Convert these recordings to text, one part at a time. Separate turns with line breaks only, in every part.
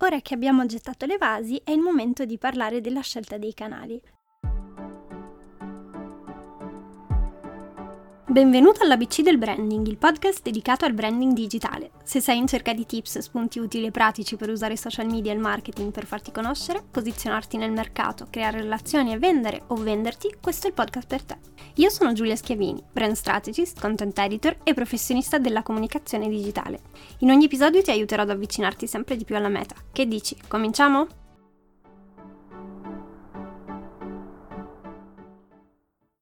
Ora che abbiamo gettato le vasi è il momento di parlare della scelta dei canali. Benvenuto all'ABC del Branding, il podcast dedicato al branding digitale. Se sei in cerca di tips, spunti utili e pratici per usare social media e il marketing per farti conoscere, posizionarti nel mercato, creare relazioni e vendere o venderti, questo è il podcast per te. Io sono Giulia Schiavini, brand strategist, content editor e professionista della comunicazione digitale. In ogni episodio ti aiuterò ad avvicinarti sempre di più alla meta. Che dici? Cominciamo?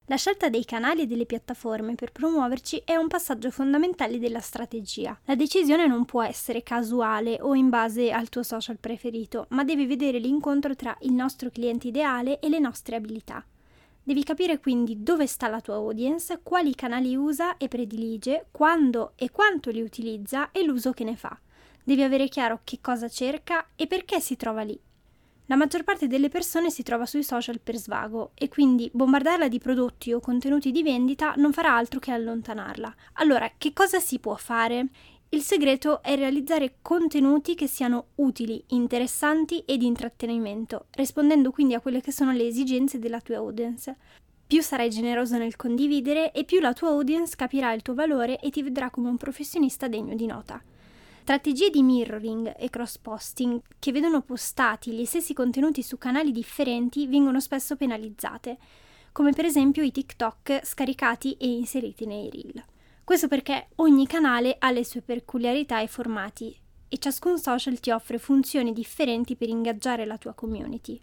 La scelta dei canali e delle piattaforme per promuoverci è un passaggio fondamentale della strategia. La decisione non può essere casuale o in base al tuo social preferito, ma deve vedere l'incontro tra il nostro cliente ideale e le nostre abilità. Devi capire quindi dove sta la tua audience, quali canali usa e predilige, quando e quanto li utilizza e l'uso che ne fa. Devi avere chiaro che cosa cerca e perché si trova lì. La maggior parte delle persone si trova sui social per svago e quindi bombardarla di prodotti o contenuti di vendita non farà altro che allontanarla. Allora, che cosa si può fare? Il segreto è realizzare contenuti che siano utili, interessanti e di intrattenimento, rispondendo quindi a quelle che sono le esigenze della tua audience. Più sarai generoso nel condividere e più la tua audience capirà il tuo valore e ti vedrà come un professionista degno di nota. Strategie di mirroring e cross-posting che vedono postati gli stessi contenuti su canali differenti vengono spesso penalizzate, come per esempio i TikTok scaricati e inseriti nei reel. Questo perché ogni canale ha le sue peculiarità e formati e ciascun social ti offre funzioni differenti per ingaggiare la tua community.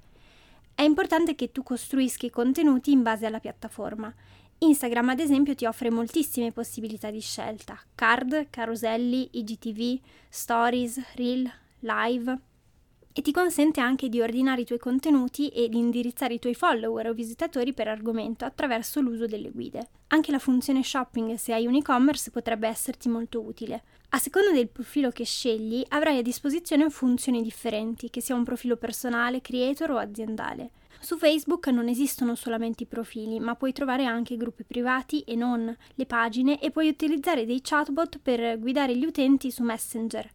È importante che tu costruisca i contenuti in base alla piattaforma Instagram ad esempio ti offre moltissime possibilità di scelta, card, caroselli, IGTV, stories, reel, live e ti consente anche di ordinare i tuoi contenuti e di indirizzare i tuoi follower o visitatori per argomento attraverso l'uso delle guide. Anche la funzione shopping se hai un e-commerce potrebbe esserti molto utile. A seconda del profilo che scegli avrai a disposizione funzioni differenti, che sia un profilo personale, creator o aziendale. Su Facebook non esistono solamente i profili, ma puoi trovare anche gruppi privati e non, le pagine e puoi utilizzare dei chatbot per guidare gli utenti su Messenger,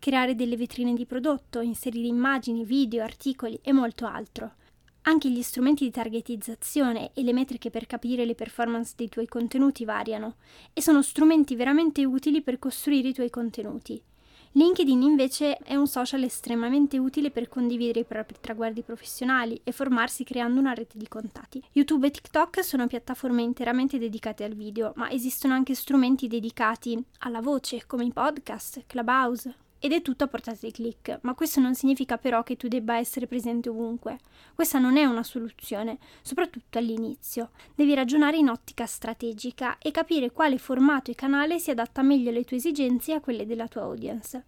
creare delle vetrine di prodotto, inserire immagini, video, articoli e molto altro. Anche gli strumenti di targetizzazione e le metriche per capire le performance dei tuoi contenuti variano e sono strumenti veramente utili per costruire i tuoi contenuti. LinkedIn invece è un social estremamente utile per condividere i propri traguardi professionali e formarsi creando una rete di contatti. YouTube e TikTok sono piattaforme interamente dedicate al video, ma esistono anche strumenti dedicati alla voce, come i podcast, Clubhouse, ed è tutto a portata di click, ma questo non significa però che tu debba essere presente ovunque. Questa non è una soluzione, soprattutto all'inizio. Devi ragionare in ottica strategica e capire quale formato e canale si adatta meglio alle tue esigenze e a quelle della tua audience.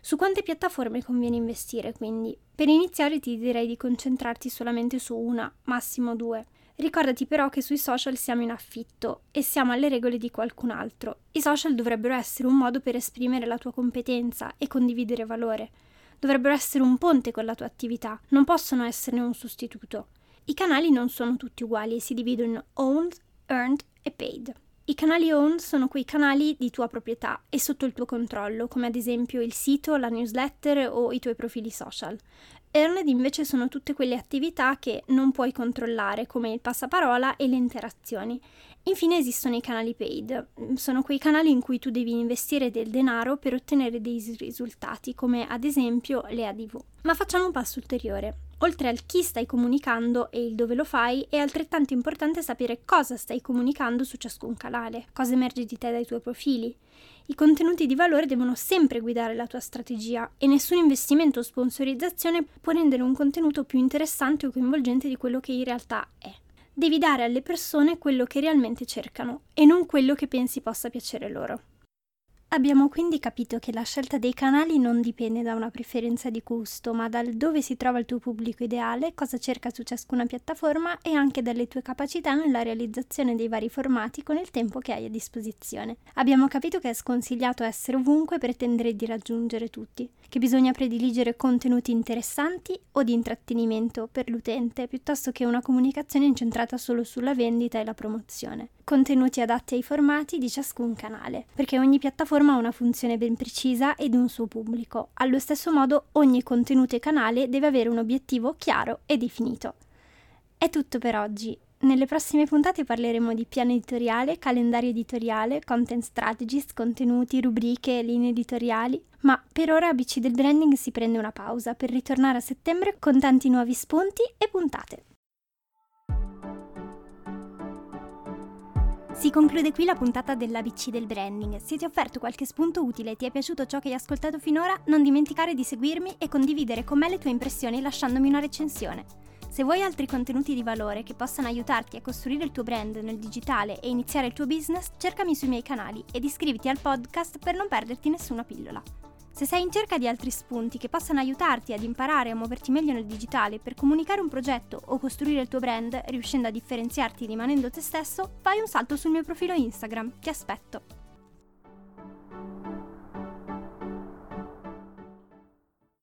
Su quante piattaforme conviene investire quindi? Per iniziare ti direi di concentrarti solamente su una, massimo due. Ricordati però che sui social siamo in affitto e siamo alle regole di qualcun altro. I social dovrebbero essere un modo per esprimere la tua competenza e condividere valore. Dovrebbero essere un ponte con la tua attività, non possono esserne un sostituto. I canali non sono tutti uguali e si dividono in owned, earned e paid. I canali owned sono quei canali di tua proprietà e sotto il tuo controllo, come ad esempio il sito, la newsletter o i tuoi profili social. Earned invece sono tutte quelle attività che non puoi controllare, come il passaparola e le interazioni. Infine esistono i canali paid, sono quei canali in cui tu devi investire del denaro per ottenere dei risultati, come ad esempio le ADV. Ma facciamo un passo ulteriore. Oltre al chi stai comunicando e il dove lo fai, è altrettanto importante sapere cosa stai comunicando su ciascun canale, cosa emerge di te dai tuoi profili. I contenuti di valore devono sempre guidare la tua strategia e nessun investimento o sponsorizzazione può rendere un contenuto più interessante o coinvolgente di quello che in realtà è. Devi dare alle persone quello che realmente cercano e non quello che pensi possa piacere loro. Abbiamo quindi capito che la scelta dei canali non dipende da una preferenza di gusto, ma dal dove si trova il tuo pubblico ideale, cosa cerca su ciascuna piattaforma e anche dalle tue capacità nella realizzazione dei vari formati con il tempo che hai a disposizione. Abbiamo capito che è sconsigliato essere ovunque e pretendere di raggiungere tutti, che bisogna prediligere contenuti interessanti o di intrattenimento per l'utente piuttosto che una comunicazione incentrata solo sulla vendita e la promozione. Contenuti adatti ai formati di ciascun canale, perché ogni piattaforma ha una funzione ben precisa ed un suo pubblico. Allo stesso modo ogni contenuto e canale deve avere un obiettivo chiaro e definito. È tutto per oggi. Nelle prossime puntate parleremo di piano editoriale, calendario editoriale, content strategist, contenuti, rubriche, linee editoriali, ma per ora ABC del branding si prende una pausa per ritornare a settembre con tanti nuovi spunti e puntate. Si conclude qui la puntata dell'ABC del branding. Se ti ho offerto qualche spunto utile e ti è piaciuto ciò che hai ascoltato finora, non dimenticare di seguirmi e condividere con me le tue impressioni lasciandomi una recensione. Se vuoi altri contenuti di valore che possano aiutarti a costruire il tuo brand nel digitale e iniziare il tuo business, cercami sui miei canali ed iscriviti al podcast per non perderti nessuna pillola. Se sei in cerca di altri spunti che possano aiutarti ad imparare a muoverti meglio nel digitale per comunicare un progetto o costruire il tuo brand riuscendo a differenziarti rimanendo te stesso, fai un salto sul mio profilo Instagram. Ti aspetto.